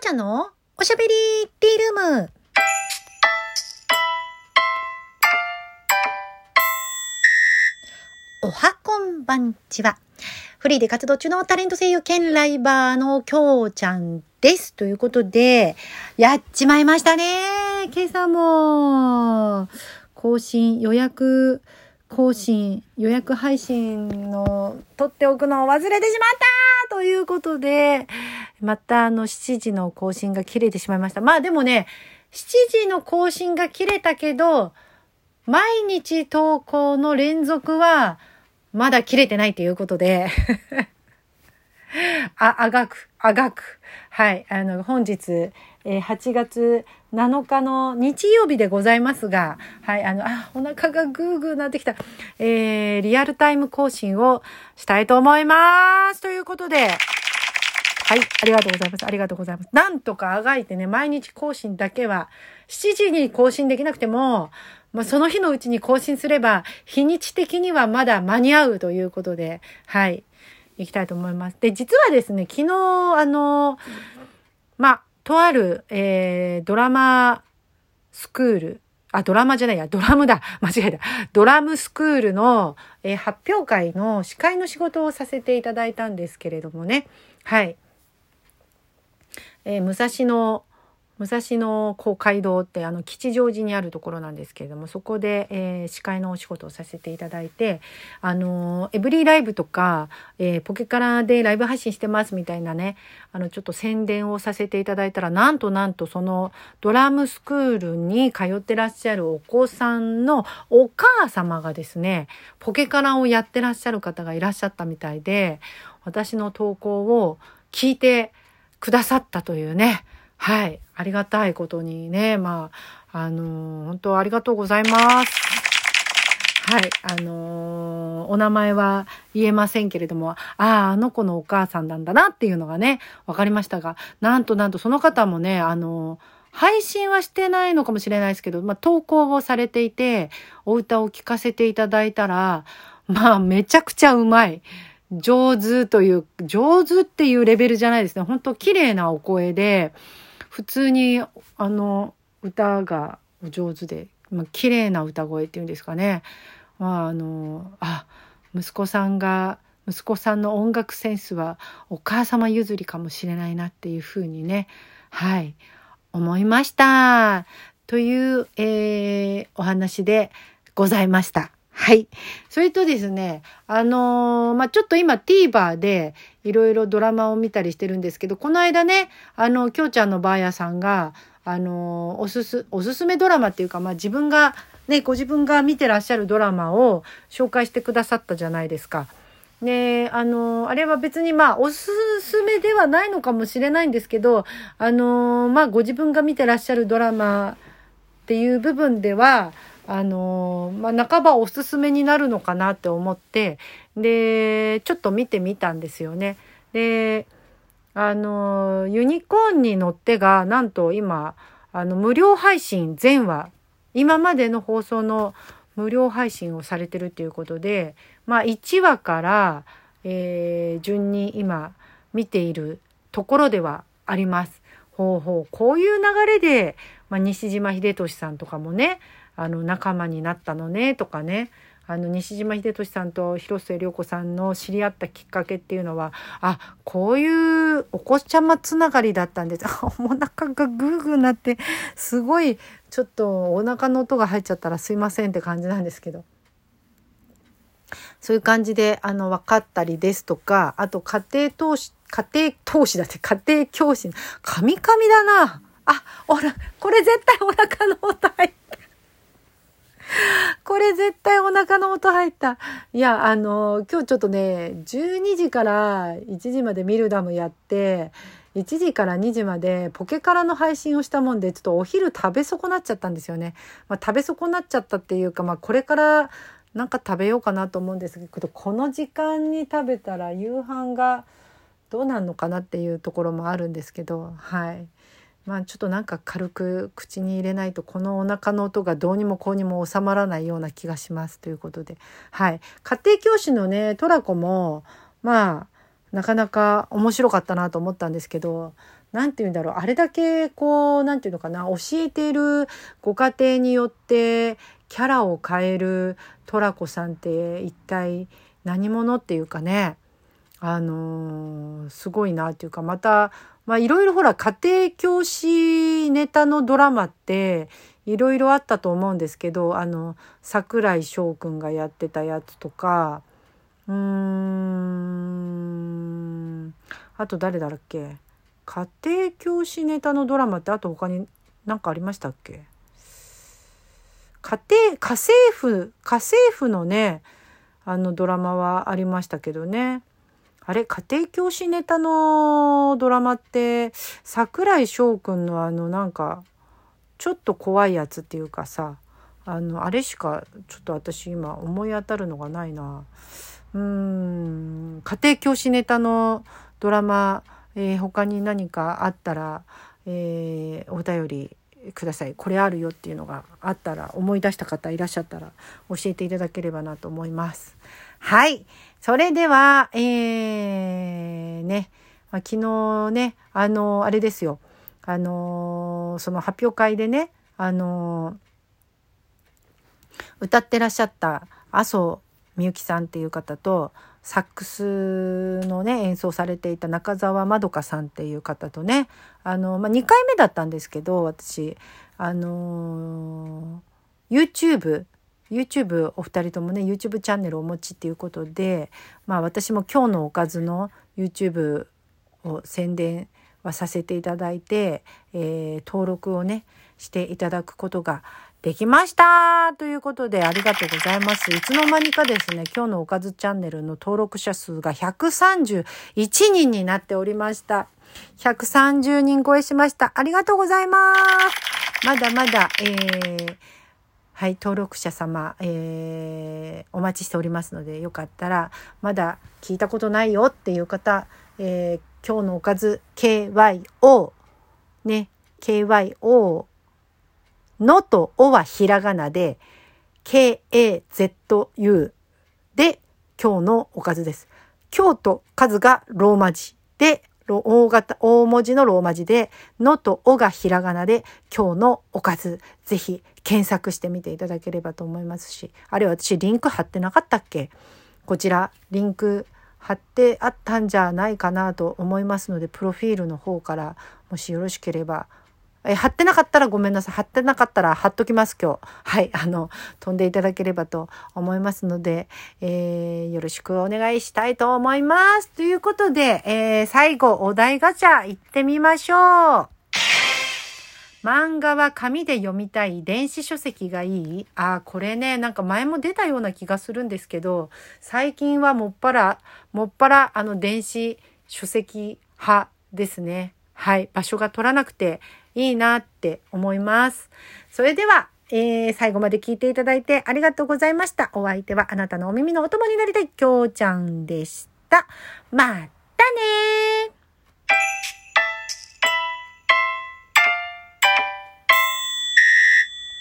ちゃんの？おしゃべりティールーム。おはこんばんちは。フリーで活動中のタレント声優兼ライバーのきょうちゃんです。ということで、やっちまいましたね。今朝も、更新、予約、更新、予約配信の撮っておくのを忘れてしまったということで、またあの7時の更新が切れてしまいました。まあでもね、7時の更新が切れたけど、毎日投稿の連続はまだ切れてないということで あ、あがく、あがく。はい。あの、本日、えー、8月7日の日曜日でございますが、はい。あの、あ、お腹がグーグーなってきた。えー、リアルタイム更新をしたいと思います。ということで、はい。ありがとうございます。ありがとうございます。なんとかあがいてね、毎日更新だけは、7時に更新できなくても、まあ、その日のうちに更新すれば、日にち的にはまだ間に合うということで、はい。行きたいと思います。で、実はですね、昨日、あの、まあ、とある、えー、ドラマスクール、あ、ドラマじゃないや、ドラムだ。間違えた。ドラムスクールの、えー、発表会の司会の仕事をさせていただいたんですけれどもね。はい。えー、武蔵野武蔵野公会堂ってあの吉祥寺にあるところなんですけれどもそこで、えー、司会のお仕事をさせていただいてあのエブリーライブとか、えー、ポケカラでライブ配信してますみたいなねあのちょっと宣伝をさせていただいたらなんとなんとそのドラムスクールに通ってらっしゃるお子さんのお母様がですねポケカラをやってらっしゃる方がいらっしゃったみたいで私の投稿を聞いてくださったというねはい。ありがたいことにね、まあ、あのー、本当ありがとうございます。はい。あのー、お名前は言えませんけれども、ああ、あの子のお母さんなんだなっていうのがね、わかりましたが、なんとなんとその方もね、あのー、配信はしてないのかもしれないですけど、まあ、投稿をされていて、お歌を聴かせていただいたら、まあ、めちゃくちゃうまい。上手という、上手っていうレベルじゃないですね。本当綺麗なお声で、普通にあの歌がお上手で、まあ、綺麗な歌声っていうんですかね。まああのあ息子さんが息子さんの音楽センスはお母様譲りかもしれないなっていうふうにねはい思いました。という、えー、お話でございました。はい。それとですね、あのー、まあ、ちょっと今 TVer でいろいろドラマを見たりしてるんですけど、この間ね、あの、きょうちゃんのばあやさんが、あのー、おすす、おすすめドラマっていうか、まあ、自分が、ね、ご自分が見てらっしゃるドラマを紹介してくださったじゃないですか。ねあの、あれは別にまあ、おすすめではないのかもしれないんですけど、あのまあ、ご自分が見てらっしゃるドラマっていう部分では、あのまあ、半ばおすすめになるのかなって思ってでちょっと見てみたんですよね。であのユニコーンに乗ってがなんと今あの無料配信全話今までの放送の無料配信をされてるっていうことで、まあ、1話から、えー、順に今見ているところではあります。ほうほうこういう流れで、まあ、西島秀俊さんとかもねあの仲間になったのねとかねあの西島秀俊さんと広末涼子さんの知り合ったきっかけっていうのはあこういうお子ちゃまつながりだったんです お腹がグーグーなってすごいちょっとお腹の音が入っちゃったらすいませんって感じなんですけど。そういう感じで、あの、分かったりですとか、あと家庭投資、家庭投資だって家庭教師、カミカミだな。あ、ほら、これ絶対お腹の音入った。これ絶対お腹の音入った。いや、あの、今日ちょっとね、12時から1時までミルダムやって、1時から2時までポケカラの配信をしたもんで、ちょっとお昼食べ損なっちゃったんですよね。まあ、食べ損なっちゃったっていうか、まあ、これからなんか食べようかなと思うんですけど、この時間に食べたら夕飯がどうなんのかなっていうところもあるんですけど、はい。まあちょっとなんか軽く口に入れないとこのお腹の音がどうにもこうにも収まらないような気がしますということで。はい。家庭教師のねトラコもまあなかなか面白かったなと思ったんですけど、なんて言うんだろう、あれだけこう、なんていうのかな、教えているご家庭によってキャラを変えるトラコさんって一体何者っていうかね、あのー、すごいなっていうか、また、まあいろいろほら家庭教師ネタのドラマっていろいろあったと思うんですけど、あの、桜井翔くんがやってたやつとか、うーん、あと誰だっけ？家庭教師ネタのドラマってあと他に何かありましたっけ？家庭、家政婦、家政婦のね、あのドラマはありましたけどね。あれ家庭教師ネタのドラマって桜井翔くんのあのなんかちょっと怖いやつっていうかさあのあれしかちょっと私今思い当たるのがないな。うーん家庭教師ネタのドラマ、えー、他に何かあったら、えー、お便りくださいこれあるよっていうのがあったら思い出した方いらっしゃったら教えていただければなと思います。はい。それでは、えー、ね、まあ、昨日ね、あの、あれですよ。あの、その発表会でね、あの、歌ってらっしゃった麻生みゆきさんっていう方と、サックスのね、演奏されていた中澤まどかさんっていう方とね、あの、まあ、2回目だったんですけど、私、あの YouTube YouTube お二人ともね YouTube チャンネルをお持ちっていうことでまあ私も今日のおかずの YouTube を宣伝はさせていただいて、えー、登録をねしていただくことができましたということでありがとうございます。いつの間にかですね、今日のおかずチャンネルの登録者数が131人になっておりました。130人超えしました。ありがとうございます。まだまだ、えーはい、登録者様、えー、お待ちしておりますので、よかったら、まだ聞いたことないよっていう方、えー、今日のおかず、KYO、ね、KYO のとおはひらがなで、KAZU で今日のおかずです。今日と数がローマ字で、大型、大文字のローマ字で、のとおがひらがなで、今日のおかず、ぜひ検索してみていただければと思いますし、あれ私リンク貼ってなかったっけ？こちら、リンク貼ってあったんじゃないかなと思いますので、プロフィールの方から、もしよろしければ、え貼ってなかったらごめんなさい。貼ってなかったら貼っときます、今日。はい。あの、飛んでいただければと思いますので、えー、よろしくお願いしたいと思います。ということで、えー、最後、お題ガチャ行ってみましょう。漫画は紙で読みたい電子書籍がいい？ああ、これね、なんか前も出たような気がするんですけど、最近はもっぱら、もっぱらあの電子書籍派ですね。はい。場所が取らなくていいなって思います。それでは、えー、最後まで聞いていただいてありがとうございました。お相手はあなたのお耳のお供になりたい、きょうちゃんでした。またね